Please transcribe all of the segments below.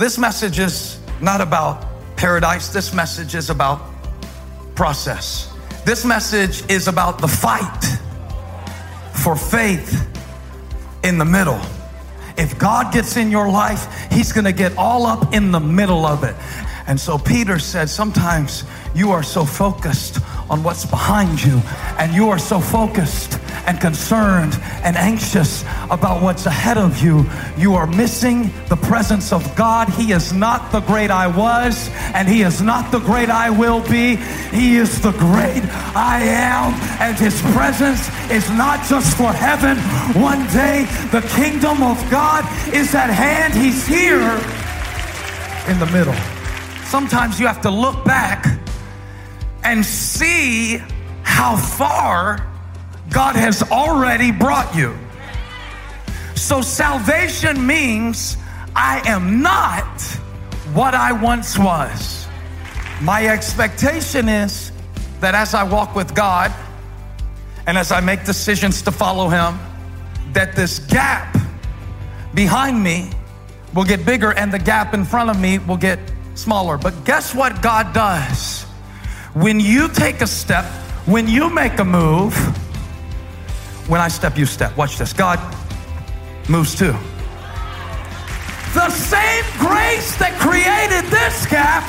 This message is not about paradise, this message is about process. This message is about the fight for faith in the middle. If God gets in your life, He's gonna get all up in the middle of it. And so Peter said, Sometimes you are so focused on what's behind you, and you are so focused and concerned and anxious about what's ahead of you, you are missing the presence of God. He is not the great I was, and He is not the great I will be. He is the great I am, and His presence is not just for heaven. One day, the kingdom of God is at hand. He's here in the middle. Sometimes you have to look back and see how far God has already brought you. So salvation means I am not what I once was. My expectation is that as I walk with God and as I make decisions to follow Him, that this gap behind me will get bigger and the gap in front of me will get smaller. But guess what God does? When you take a step, when you make a move, when I step, you step. Watch this. God moves too. The same grace that created this gap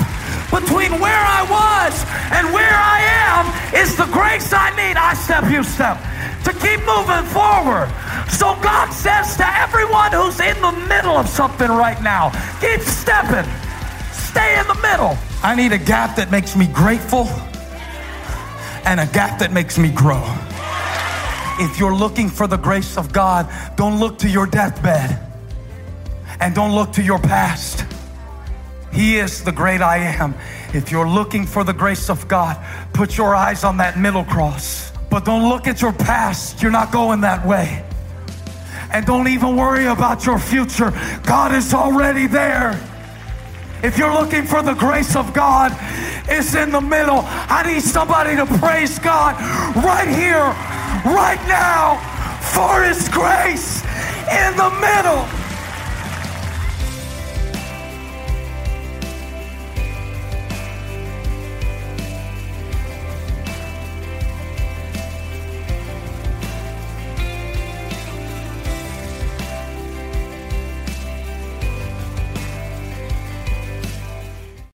between where I was and where I am is the grace I need. I step, you step. To keep moving forward. So God says to everyone who's in the middle of something right now, keep stepping. Stay in the middle. I need a gap that makes me grateful and a gap that makes me grow. If you're looking for the grace of God, don't look to your deathbed and don't look to your past. He is the great I am. If you're looking for the grace of God, put your eyes on that middle cross. But don't look at your past. You're not going that way. And don't even worry about your future. God is already there. If you're looking for the grace of God, it's in the middle. I need somebody to praise God right here, right now, for His grace in the.